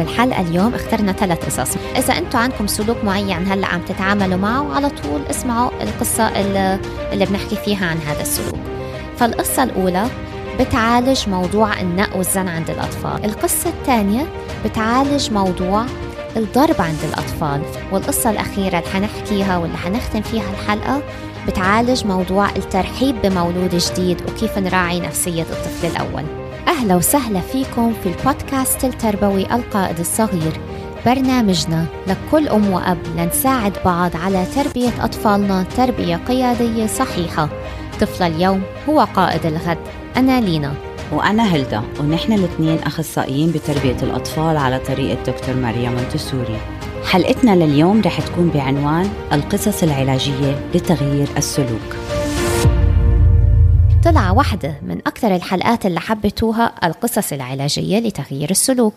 بالحلقة اليوم اخترنا ثلاث قصص. إذا أنتم عندكم سلوك معين هلأ عم تتعاملوا معه على طول اسمعوا القصة اللي, بنحكي فيها عن هذا السلوك. فالقصة الأولى بتعالج موضوع النق والزن عند الأطفال. القصة الثانية بتعالج موضوع الضرب عند الأطفال. والقصة الأخيرة اللي حنحكيها واللي حنختم فيها الحلقة بتعالج موضوع الترحيب بمولود جديد وكيف نراعي نفسية الطفل الأول. أهلا وسهلا فيكم في البودكاست التربوي القائد الصغير. برنامجنا لكل أم وأب لنساعد بعض على تربية أطفالنا تربية قيادية صحيحة. طفل اليوم هو قائد الغد. أنا لينا. وأنا هلدا ونحن الاثنين أخصائيين بتربية الأطفال على طريقة دكتور ماريا مونتسوري. حلقتنا لليوم رح تكون بعنوان القصص العلاجية لتغيير السلوك. طلع واحدة من أكثر الحلقات اللي حبتوها القصص العلاجية لتغيير السلوك.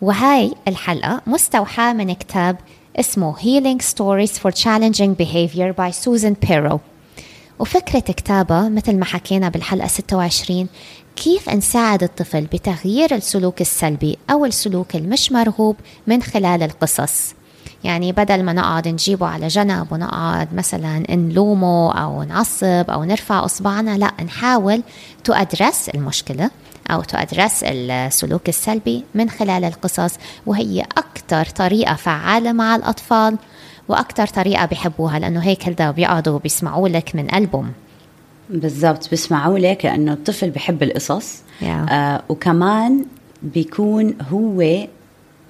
وهاي الحلقة مستوحاة من كتاب اسمه Healing Stories for Challenging Behavior by Susan Perrow. وفكرة كتابة مثل ما حكينا بالحلقة 26 كيف نساعد الطفل بتغيير السلوك السلبي أو السلوك المش مرغوب من خلال القصص. يعني بدل ما نقعد نجيبه على جنب ونقعد مثلا نلومه أو نعصب أو نرفع إصبعنا لا نحاول to address المشكلة أو to address السلوك السلبي من خلال القصص. وهي أكثر طريقة فعالة مع الأطفال وأكثر طريقة بيحبوها لأنه هيك هلدا بيقعدوا بيسمعوا لك من قلبهم بالضبط بيسمعوا لك لأنه الطفل بحب القصص. Yeah. آه وكمان بيكون هو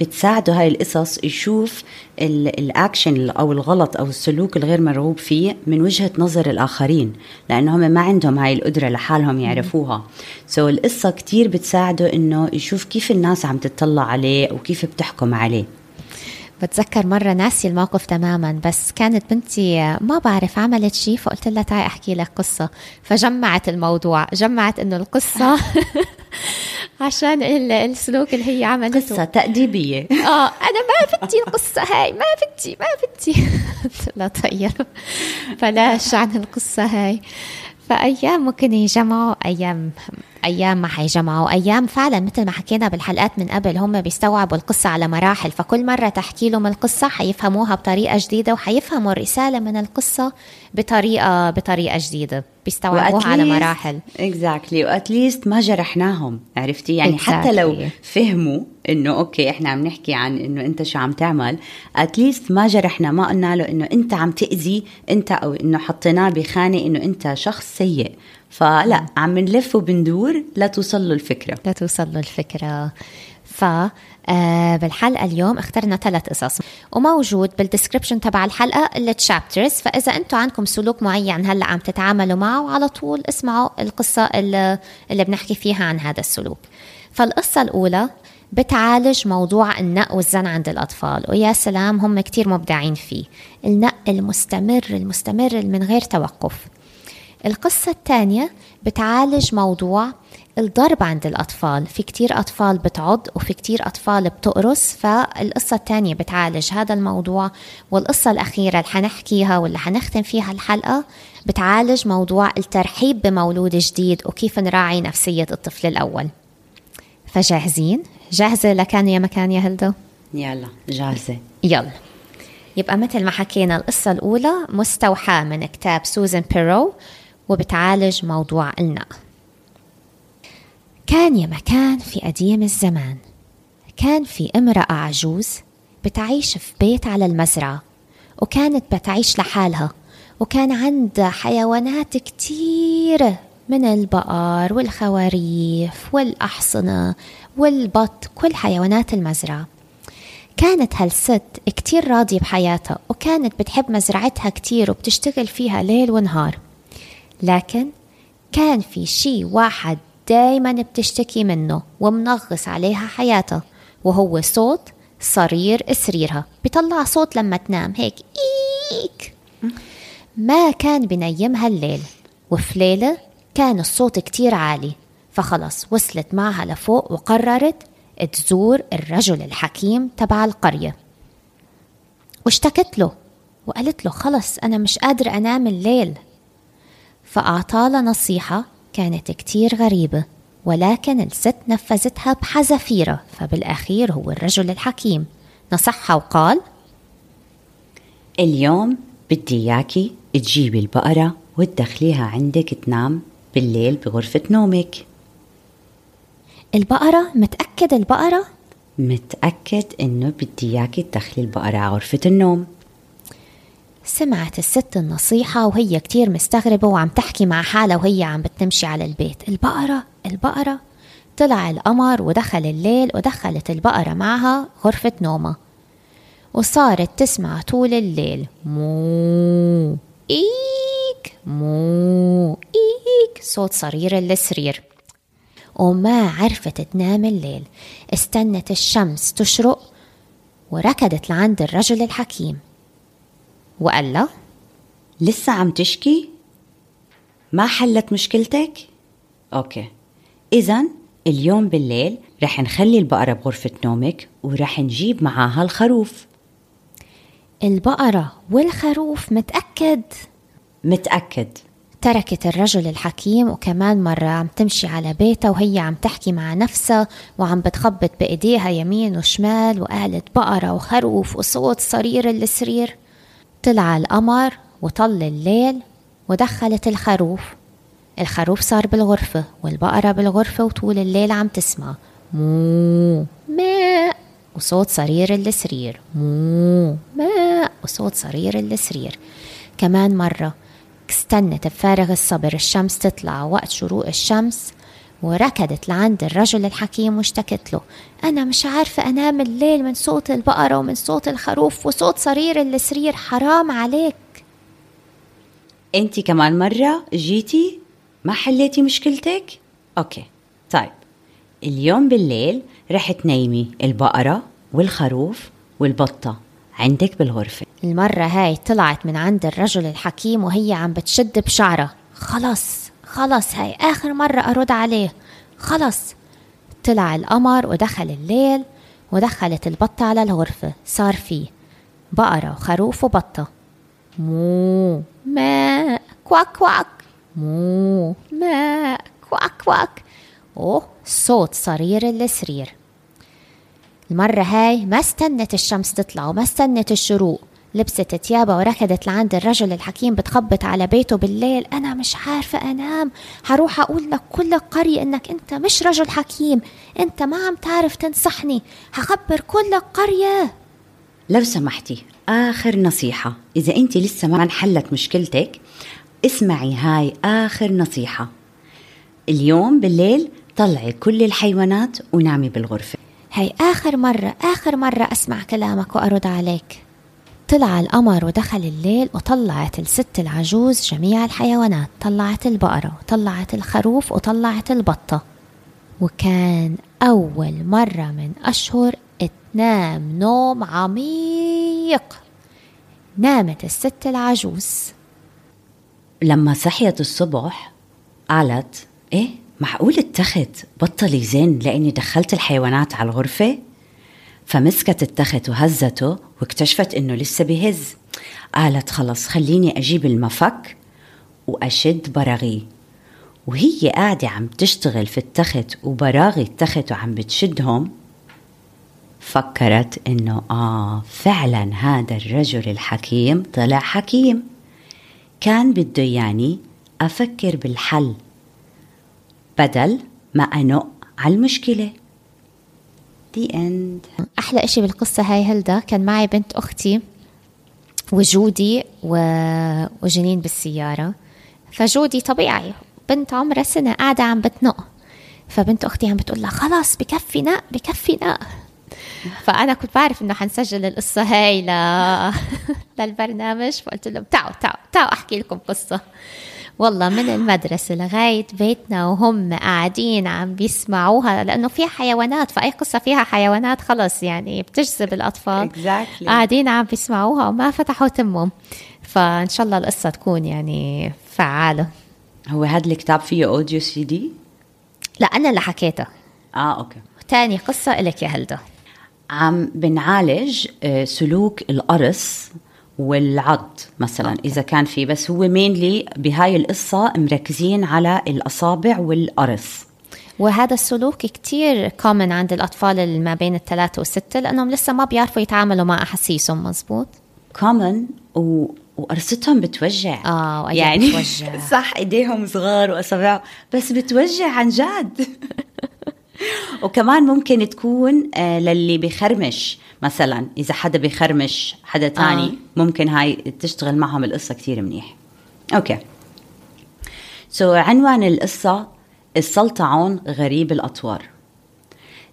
بتساعده هاي القصص يشوف الاكشن أو الغلط أو السلوك الغير مرغوب فيه من وجهة نظر الآخرين لأنه هم ما عندهم هاي القدرة لحالهم يعرفوها. سو so القصة كتير بتساعده إنه يشوف كيف الناس عم تطلع عليه وكيف بتحكم عليه. بتذكر مرة ناسي الموقف تماما بس كانت بنتي ما بعرف عملت شيء فقلت لها تعي أحكي لك قصة. فجمعت الموضوع جمعت إنه القصة عشان السلوك اللي هي عملته. قصة تأديبية. آه أنا ما بدي القصة هاي ما بدي ما بدي لا طيب بلاش عن القصة هاي. فأيام ممكن يجمعوا أيام أيام ما حيجمعوا أيام فعلا مثل ما حكينا بالحلقات من قبل هم بيستوعبوا القصة على مراحل فكل مرة تحكي لهم القصة حيفهموها بطريقة جديدة وحيفهموا الرسالة من القصة بطريقة بطريقة جديدة. بيستوعبوها على مراحل. اكزاكتلي واتليست ما جرحناهم عرفتي؟ يعني exactly. حتى لو فهموا إنه okay إحنا عم نحكي عن إنه أنت شو عم تعمل at least ما جرحنا ما قلنا له إنه أنت عم تأذي أنت أو إنه حطيناه بخانة إنه أنت شخص سيء. فلا عم نلف وبندور لتوصل له الفكرة. لتوصل له الفكرة. ف آه بالحلقة اليوم اخترنا ثلاث قصص. وموجود بال description تبع الحلقة ال chapters فإذا أنتم عندكم سلوك معين هلأ عم تتعاملوا معه على طول اسمعوا القصة اللي, اللي بنحكي فيها عن هذا السلوك. فالقصة الأولى بتعالج موضوع النق والزن عند الأطفال. ويا سلام هم كتير مبدعين فيه. النق المستمر المستمر من غير توقف. القصة الثانية بتعالج موضوع الضرب عند الأطفال. في كتير أطفال بتعض وفي كتير أطفال بتقرص فالقصة الثانية بتعالج هذا الموضوع. والقصة الأخيرة اللي حنحكيها واللي حنختم فيها الحلقة بتعالج موضوع الترحيب بمولود جديد وكيف نراعي نفسية الطفل الأول. فجاهزين؟ جاهزة لكان يا مكان يا هلدو؟ يلا جاهزة. يلا. يبقى مثل ما حكينا القصة الأولى مستوحاة من كتاب سوزان بيرو وبتعالج موضوع النق كان يا مكان في قديم الزمان. كان في امرأة عجوز بتعيش في بيت على المزرعة وكانت بتعيش لحالها وكان عندها حيوانات كتيرة من البقر والخواريف والأحصنة والبط كل حيوانات المزرعة. كانت هالست كتير راضية بحياتها وكانت بتحب مزرعتها كتير وبتشتغل فيها ليل ونهار. لكن كان في شي واحد دايما بتشتكي منه ومنغص عليها حياتها وهو صوت صرير سريرها. بيطلع صوت لما تنام هيك إيك. ما كان بنيمها الليل وفي ليلة كان الصوت كتير عالي. فخلص وصلت معها لفوق وقررت تزور الرجل الحكيم تبع القرية. واشتكت له وقالت له خلص أنا مش قادر أنام الليل. فأعطاها نصيحة كانت كتير غريبة ولكن الست نفذتها بحذافيرها فبالأخير هو الرجل الحكيم. نصحها وقال اليوم بدي إياكي تجيبي البقرة وتدخليها عندك تنام بالليل بغرفة نومك. البقرة؟ متأكد البقرة؟ متأكد إنه بدي إياكي تدخلي البقرة على غرفة النوم. سمعت الست النصيحة وهي كتير مستغربة وعم تحكي مع حالها وهي عم بتمشي على البيت. البقرة البقرة. طلع القمر ودخل الليل ودخلت البقرة معها غرفة نومها وصارت تسمع طول الليل. مو. إيك. مو. إيك. صوت صرير السرير. وما عرفت تنام الليل. استنت الشمس تشرق وركضت لعند الرجل الحكيم. وقال له لسه عم تشكي؟ ما حلت مشكلتك؟ أوكي. إذا اليوم بالليل رح نخلي البقرة بغرفة نومك ورح نجيب معاها الخروف. البقرة والخروف متأكد؟ متأكد. تركت الرجل الحكيم وكمان مرة عم تمشي على بيتها وهي عم تحكي مع نفسها وعم بتخبط بإيديها يمين وشمال وقالت بقرة وخروف وصوت صرير السرير. طلع القمر وطل الليل ودخلت الخروف. الخروف صار بالغرفة والبقرة بالغرفة وطول الليل عم تسمع. مو ماء وصوت صرير السرير. مو ماء وصوت صرير السرير. كمان مرة استنت بفارغ الصبر الشمس تطلع وقت شروق الشمس وركضت لعند الرجل الحكيم واشتكت له. أنا مش عارفة أنام الليل من صوت البقرة ومن صوت الخروف وصوت صرير السرير. حرام عليك. أنت كمان مرة جيتي؟ ما حليتي مشكلتك؟ أوكي. طيب. اليوم بالليل رح تنيمي البقرة والخروف والبطة عندك بالغرفة. المرة هاي طلعت من عند الرجل الحكيم وهي عم بتشد بشعرها. خلص خلص هاي آخر مرة أرد عليه. خلص طلع القمر ودخل الليل ودخلت البطة على الغرفة. صار في بقرة وخروف وبطة. مو. ماء كواك كواك. مو. ماء كواك كواك. أوه صوت صرير السرير. المرة هاي ما استنت الشمس تطلع وما استنت الشروق. لبست تيابها وركضت لعند الرجل الحكيم بتخبط على بيته بالليل. أنا مش عارفة أنام. حروح أقول لك كل القرية إنك أنت مش رجل حكيم. أنت ما عم تعرف تنصحني. حخبر كل القرية. لو سمحتي آخر نصيحة. إذا أنت لسه ما انحلت مشكلتك اسمعي هاي آخر نصيحة. اليوم بالليل طلعي كل الحيوانات ونامي بالغرفة. هاي آخر مرة آخر مرة أسمع كلامك وأرد عليك. طلع القمر ودخل الليل وطلعت الست العجوز جميع الحيوانات طلعت البقرة وطلعت الخروف وطلعت البطة. وكان أول مرة من أشهر تنام نوم عميق. نامت الست العجوز. لما صحيت الصبح قالت إيه معقول التخت بطل يزن لأني دخلت الحيوانات على الغرفة؟ فمسكت التخت وهزته واكتشفت إنه لسه بهز. قالت خلص خليني أجيب المفك وأشد براغيه وهي قاعدة عم تشتغل في التخت وبراغي التخت وعم بتشدهم. فكرت إنه آه فعلا هذا الرجل الحكيم طلع حكيم. كان بده يعني أفكر بالحل بدل ما أنق على المشكلة. دي اند أحلى إشي بالقصة هاي هلدا كان معي بنت أختي وجودي و... وجنين بالسيارة. فجودي طبيعي بنت عمرها سنة قاعدة عم بتنق. فبنت أختي عم بتقول لها خلاص بكفي نق بكفي نق. فأنا كنت بعرف إنه حنسجل القصة هاي ل... للبرنامج فقلت لهم تعوا تعوا تعوا أحكي لكم قصة. والله من المدرسة لغاية بيتنا وهم قاعدين عم بيسمعوها لأنه فيها حيوانات فأي قصة فيها حيوانات خلص يعني بتجذب الأطفال. Exactly. قاعدين عم بيسمعوها وما فتحوا تمهم. فإن شاء الله القصة تكون يعني فعالة. هو هذا الكتاب فيه audio CD؟ لا أنا اللي حكيتها آه okay. تاني قصة إلك يا هلدا عم بنعالج آه، سلوك القرص والعض مثلا. إذا كان في بس هو mainly بهاي القصة مركزين على الأصابع والقرص وهذا السلوك كتير common عند الأطفال اللي ما بين الثلاثة والستة لأنهم لسه ما بيعرفوا يتعاملوا مع أحاسيسهم مزبوط؟ common و... وقرصتهم بتوجع. وأيام يعني بتوجع. صح إيديهم صغار وأصابعهم بس بتوجع عن جد. وكمان ممكن تكون آه، للي بيخرمش مثلا. إذا حدا بيخرمش حدا تاني آه. ممكن هاي تشتغل معهم القصة كتير منيح. okay. so so, عنوان القصة السلطعون غريب الأطوار.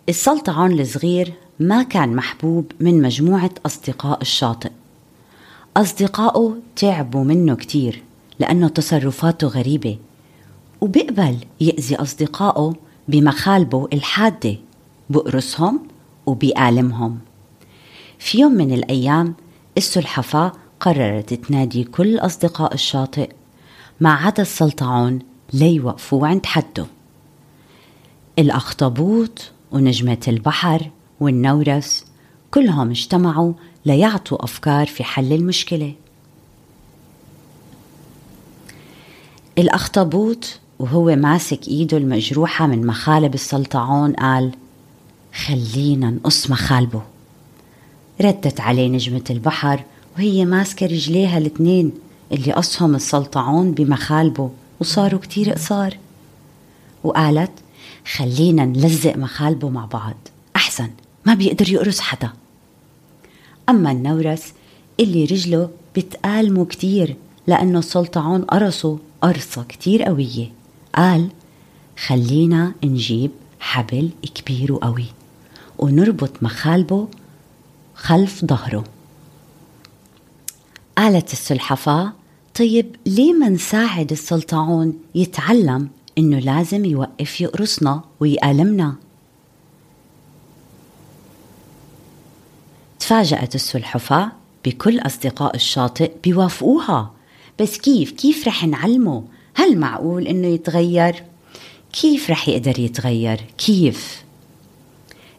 السلطعون الصغير ما كان محبوب من مجموعة أصدقاء الشاطئ. أصدقائه تعبوا منه كتير لأنه تصرفاته غريبة. وبيقبل يأذي أصدقائه بمخالبه الحادة بقرصهم وبيألمهم في يوم من الأيام السلحفاة قررت تنادي كل أصدقاء الشاطئ ما عدا السلطعون ليوقفوا عند حده. الأخطبوط ونجمة البحر والنورس كلهم اجتمعوا ليعطوا أفكار في حل المشكلة. الأخطبوط وهو ماسك إيده المجروحة من مخالب السلطعون قال خلينا نقص مخالبه. ردت عليه نجمة البحر وهي ماسكة رجليها الاثنين اللي قصهم السلطعون بمخالبه وصاروا كتير قصار. وقالت خلينا نلزق مخالبه مع بعض أحسن ما بيقدر يقرص حدا. أما النورس اللي رجله بتآلمه كتير لأنه السلطعون قرصه قرصة كتير قوية. قال خلينا نجيب حبل كبير وقوي ونربط مخالبه خلف ظهره. قالت السلحفاة طيب ليه ما نساعد السلطعون يتعلم إنه لازم يوقف يقرصنا ويألمنا؟ تفاجأت السلحفاة بكل أصدقاء الشاطئ بيوافقوها. بس كيف؟ كيف رح نعلمه؟ هل معقول إنه يتغير؟ كيف رح يقدر يتغير؟ كيف؟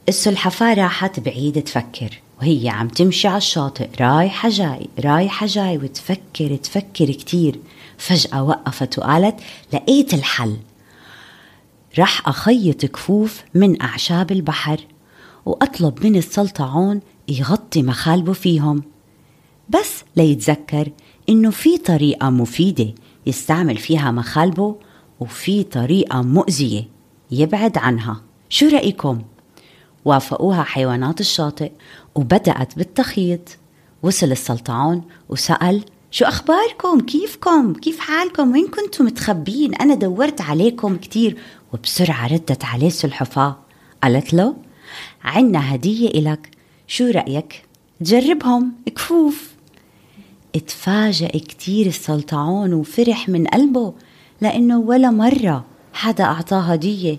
السلحفاة راحت بعيد تفكر وهي عم تمشي على الشاطئ رايحة جاي رايحة جاي وتفكر تفكر كتير. فجأة وقفت وقالت لقيت الحل. رح أخيط كفوف من أعشاب البحر وأطلب من السلطعون يغطي مخالبه فيهم. بس ليتذكر إنه في طريقة مفيدة يستعمل فيها مخالبه وفي طريقة مؤذية يبعد عنها شو رأيكم؟ وافقوها حيوانات الشاطئ وبدأت بالتخيط وصل السلطعون وسأل شو أخباركم؟ كيفكم؟ كيف حالكم؟ وين كنتم متخبين؟ أنا دورت عليكم كتير وبسرعة ردت عليه السلحفاة قالت له عنا هدية إلك شو رأيك؟ جربهم كفوف اتفاجأ كتير السلطعون وفرح من قلبه لأنه ولا مرة حدا أعطاه هدية.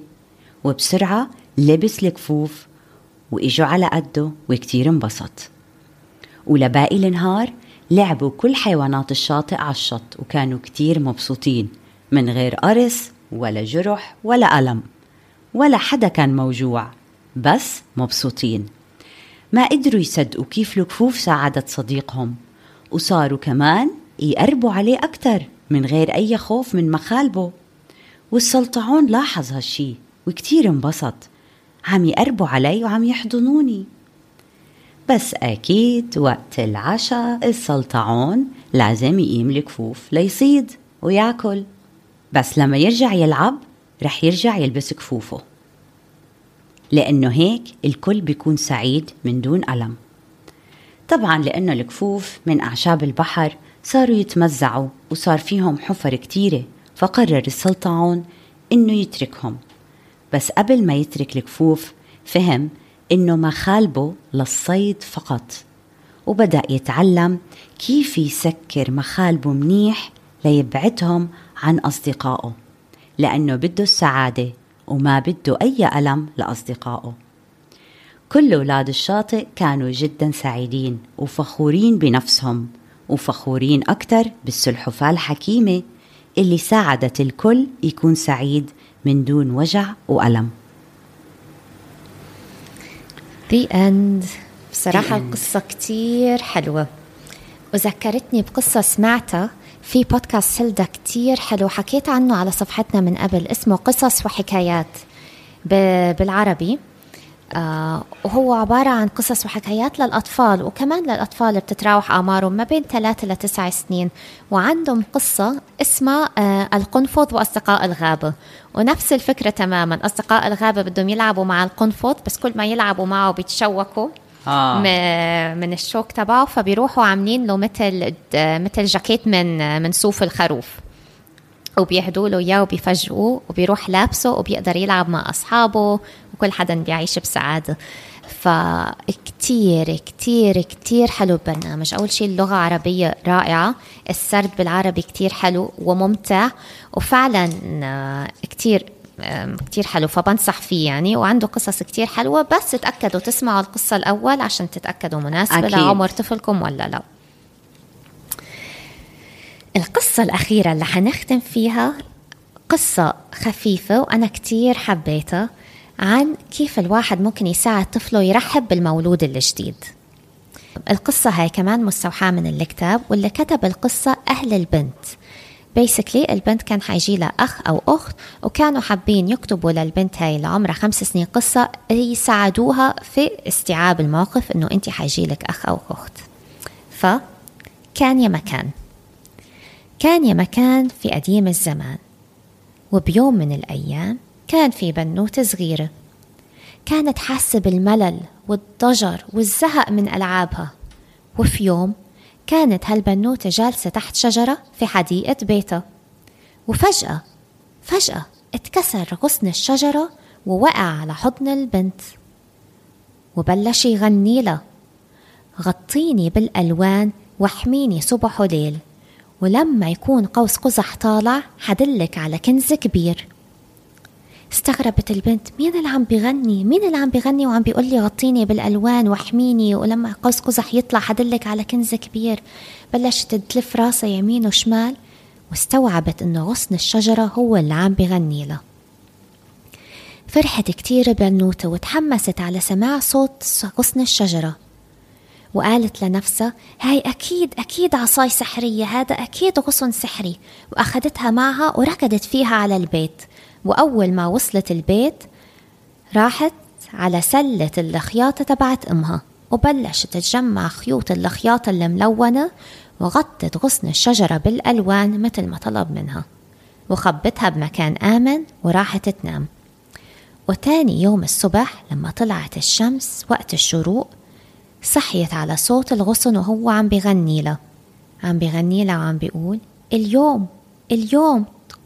وبسرعة لبس الكفوف وإجوا على قده وكتير انبسط. ولباقي النهار لعبوا كل حيوانات الشاطئ على الشط وكانوا كتير مبسوطين من غير قرص ولا جرح ولا ألم ولا حدا كان موجوع بس مبسوطين. ما قدروا يصدقوا كيف الكفوف ساعدت صديقهم. وصاروا كمان يقربوا عليه أكتر من غير أي خوف من مخالبه. والسلطعون لاحظ هالشي وكتير انبسط. عم يقربوا علي وعم يحضنوني. بس أكيد وقت العشاء السلطعون لازم يقيم الكفوف ليصيد وياكل. بس لما يرجع يلعب رح يرجع يلبس كفوفه. لأنه هيك الكل بيكون سعيد من دون ألم. طبعا لأنه الكفوف من أعشاب البحر صاروا يتمزعوا وصار فيهم حفر كتيرة فقرر السلطعون إنه يتركهم. بس قبل ما يترك الكفوف فهم إنه مخالبه للصيد فقط. وبدأ يتعلم كيف يسكر مخالبه منيح ليبعدهم عن أصدقائه لأنه بده السعادة وما بده أي ألم لأصدقائه. كل أولاد الشاطئ كانوا جدا سعيدين وفخورين بنفسهم وفخورين أكثر بالسلحفاة الحكيمة اللي ساعدت الكل يكون سعيد من دون وجع وألم. The end. بصراحة القصة كتير حلوة. وذكرتني بقصة سمعتها في بودكاست هيلدا كتير حلو. حكيت عنه على صفحتنا من قبل اسمه قصص وحكايات. بالعربي. وهو عبارة عن قصص وحكايات للأطفال وكمان للأطفال بتتراوح أعمارهم ما بين ثلاثة لتسع سنين وعندهم قصة اسمها آه القنفذ وأصدقاء الغابة ونفس الفكرة تماما أصدقاء الغابة بدهم يلعبوا مع القنفذ بس كل ما يلعبوا معه بيتشوكوا آه. من الشوك تبعه فبيروحوا عاملين له مثل مثل جاكيت من من صوف الخروف وبيهدوا له إياه وبيفجئوه وبيروح لابسه وبيقدر يلعب مع أصحابه وكل حدا بيعيش بسعادة. فكتير كتير كتير حلو البرنامج. أول شيء اللغة عربية رائعة. السرد بالعربي كتير حلو وممتع. وفعلا آه، كتير كتير حلو. فبنصح فيه يعني. وعنده قصص كتير حلوة. بس تأكدوا تسمعوا القصة الأول عشان تتأكدوا مناسبة أكيد. لعمر طفلكم ولا لا. القصة الأخيرة اللي حنختم فيها قصة خفيفة وأنا كتير حبيتها. عن كيف الواحد ممكن يساعد طفله يرحب بالمولود الجديد. القصة هاي كمان مستوحاة من الكتاب واللي كتب القصة أهل البنت. بيسكلي البنت كان حيجي لها أخ أو أخت وكانوا حابين يكتبوا للبنت هاي اللي عمرها خمس سنين قصة يساعدوها في استيعاب الموقف إنه أنت حيجي لك أخ أو أخت. فكان يا مكان. كان يا مكان في قديم الزمان. وبيوم من الأيام كان في بنوتة صغيرة كانت حاسة بالملل والضجر والزهق من ألعابها. وفي يوم كانت هالبنوتة جالسة تحت شجرة في حديقة بيتها. وفجأة فجأة اتكسر غصن الشجرة ووقع على حضن البنت. وبلش يغني لها غطيني بالألوان واحميني صبح وليل ولما يكون قوس قزح طالع حدلك على كنز كبير. استغربت البنت مين اللي عم بيغني؟ مين اللي عم بيغني وعم بيقول لي غطيني بالألوان واحميني ولما قوس قزح يطلع حدلك على كنز كبير؟ بلشت تلف راسها يمين وشمال واستوعبت إنه غصن الشجرة هو اللي عم بيغني لها. فرحت كتير بنوتة وتحمست على سماع صوت غصن الشجرة وقالت لنفسها هاي أكيد أكيد عصاي سحرية هذا أكيد غصن سحري. وأخذتها معها وركضت فيها على البيت. وأول ما وصلت البيت راحت على سلة الخياطة تبعت أمها وبلشت تجمع خيوط الخياطة الملونة وغطت غصن الشجرة بالألوان مثل ما طلب منها وخبتها بمكان آمن وراحت تنام. وتاني يوم الصبح لما طلعت الشمس وقت الشروق صحيت على صوت الغصن وهو عم بغني له عم بغني له وعم بيقول اليوم اليوم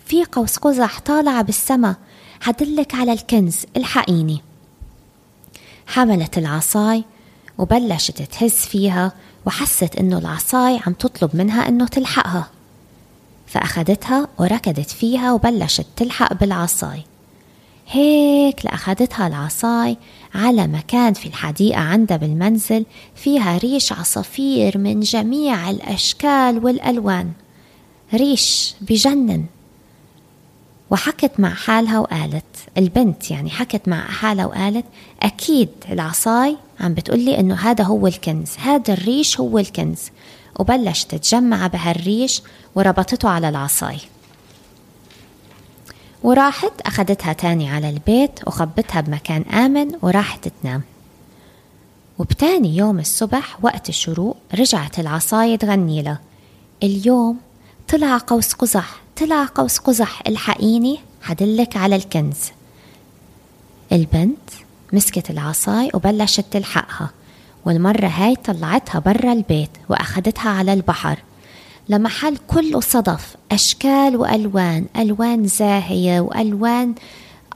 في قوس قزح طالعة بالسما حدلك على الكنز الحقيني. حملت العصاي وبلشت تهز فيها وحست إنه العصاي عم تطلب منها إنه تلحقها. فأخدتها وركضت فيها وبلشت تلحق بالعصاي. هيك لأخدتها العصاي على مكان في الحديقة عندها بالمنزل فيها ريش عصافير من جميع الأشكال والألوان. ريش بجنن. وحكت مع حالها وقالت البنت يعني حكت مع حالها وقالت أكيد العصاي عم بتقولي إنه هذا هو الكنز هذا الريش هو الكنز. وبلشت تتجمع بهالريش وربطته على العصاي. وراحت أخدتها تاني على البيت وخبتها بمكان آمن وراحت تنام. وبتاني يوم الصبح وقت الشروق رجعت العصاية تغني له اليوم طلع قوس قزح طلع قوس قزح الحقيني حدلك على الكنز. البنت مسكت العصاي وبلشت تلحقها والمرة هاي طلعتها برا البيت وأخدتها على البحر. لمحل كله صدف أشكال وألوان ألوان زاهية وألوان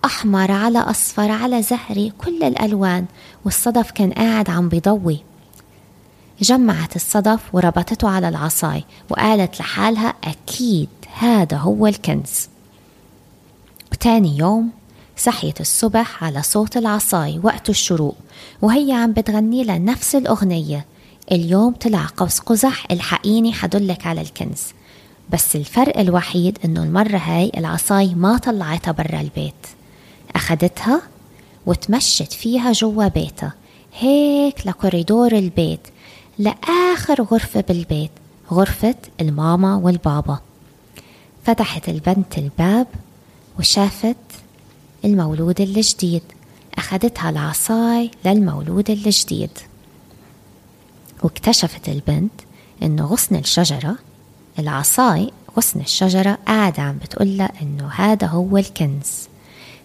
أحمر على أصفر على زهري كل الألوان والصدف كان قاعد عم بيضوي. جمعت الصدف وربطته على العصاي وقالت لحالها أكيد هذا هو الكنز. وتاني يوم صحيت الصبح على صوت العصاي وقت الشروق وهي عم بتغني لها نفس الأغنية. اليوم طلع قوس قزح الحقيني حدلك على الكنز. بس الفرق الوحيد إنه المرة هاي العصاي ما طلعتها برا البيت. أخدتها وتمشت فيها جوا بيتها هيك لكوريدور البيت لآخر غرفة بالبيت غرفة الماما والبابا. فتحت البنت الباب وشافت المولود الجديد. أخذتها العصاي للمولود الجديد. واكتشفت البنت إنه غصن الشجرة العصاي غصن الشجرة قاعدة عم بتقول إنه هذا هو الكنز.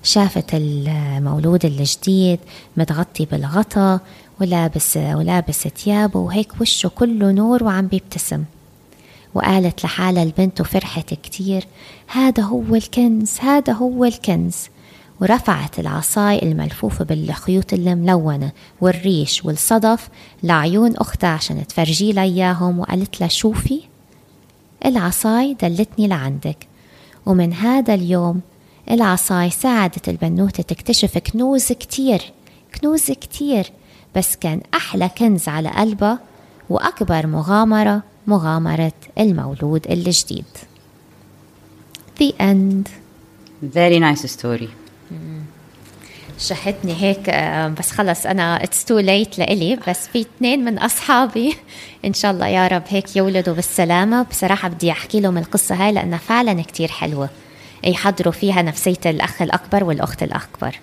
شافت المولود الجديد متغطي بالغطا ولابس ولابس ثيابه وهيك وشه كله نور وعم بيبتسم. وقالت لحالها البنت وفرحت كتير هذا هو الكنز هذا هو الكنز. ورفعت العصاي الملفوفة بالخيوط الملونة والريش والصدف لعيون أختها عشان تفرجي إياهم وقالت لها شوفي العصاي دلتني لعندك. ومن هذا اليوم العصاي ساعدت البنوتة تكتشف كنوز كتير كنوز كتير بس كان أحلى كنز على قلبها وأكبر مغامرة مغامرة المولود الجديد. The end. Very nice story. شهدني هيك آه، بس خلص أنا it's too late لإلي بس في اثنين من أصحابي. إن شاء الله يا رب هيك يولدوا بالسلامة. بصراحة بدي أحكي لهم القصة هاي لأنها فعلا كتير حلوة. يحضروا فيها نفسية الأخ الأكبر والأخت الأكبر.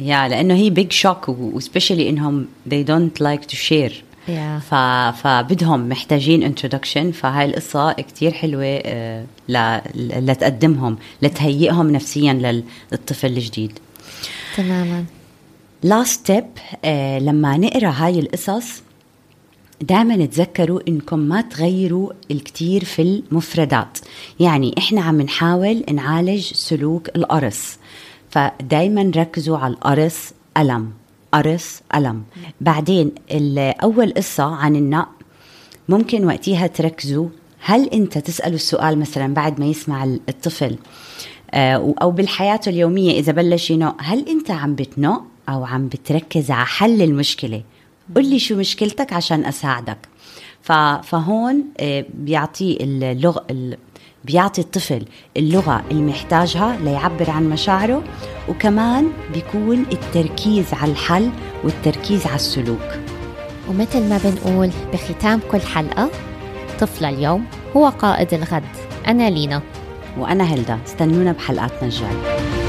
yeah لأنه هي big shock و especially إنهم they don't like to share. Yeah. ف... فبدهم محتاجين introduction فهاي القصة كتير حلوة آه، ل... لتقدمهم لتهيئهم نفسيا للطفل الجديد. تماما. last step آه لما نقرأ هاي القصص دائما تذكروا إنكم ما تغيروا الكثير في المفردات. يعني إحنا عم نحاول نعالج سلوك القرص فدايما ركزوا على القرص ألم. قرص ألم. بعدين أول قصة عن النق ممكن وقتها تركزوا هل أنت تسألوا السؤال مثلا بعد ما يسمع ال- الطفل؟ آه، أو بالحياة اليومية إذا بلش ينق هل أنت عم بتنق أو عم بتركز على حل المشكلة؟ قل لي شو مشكلتك عشان أساعدك. فهون آه، بيعطي اللغة ال- بيعطي الطفل اللغة اللي محتاجها ليعبر عن مشاعره وكمان بيكون التركيز على الحل والتركيز على السلوك. ومثل ما بنقول بختام كل حلقة طفل اليوم هو قائد الغد. أنا لينا. وأنا هيلدا استنونا بحلقاتنا الجاية.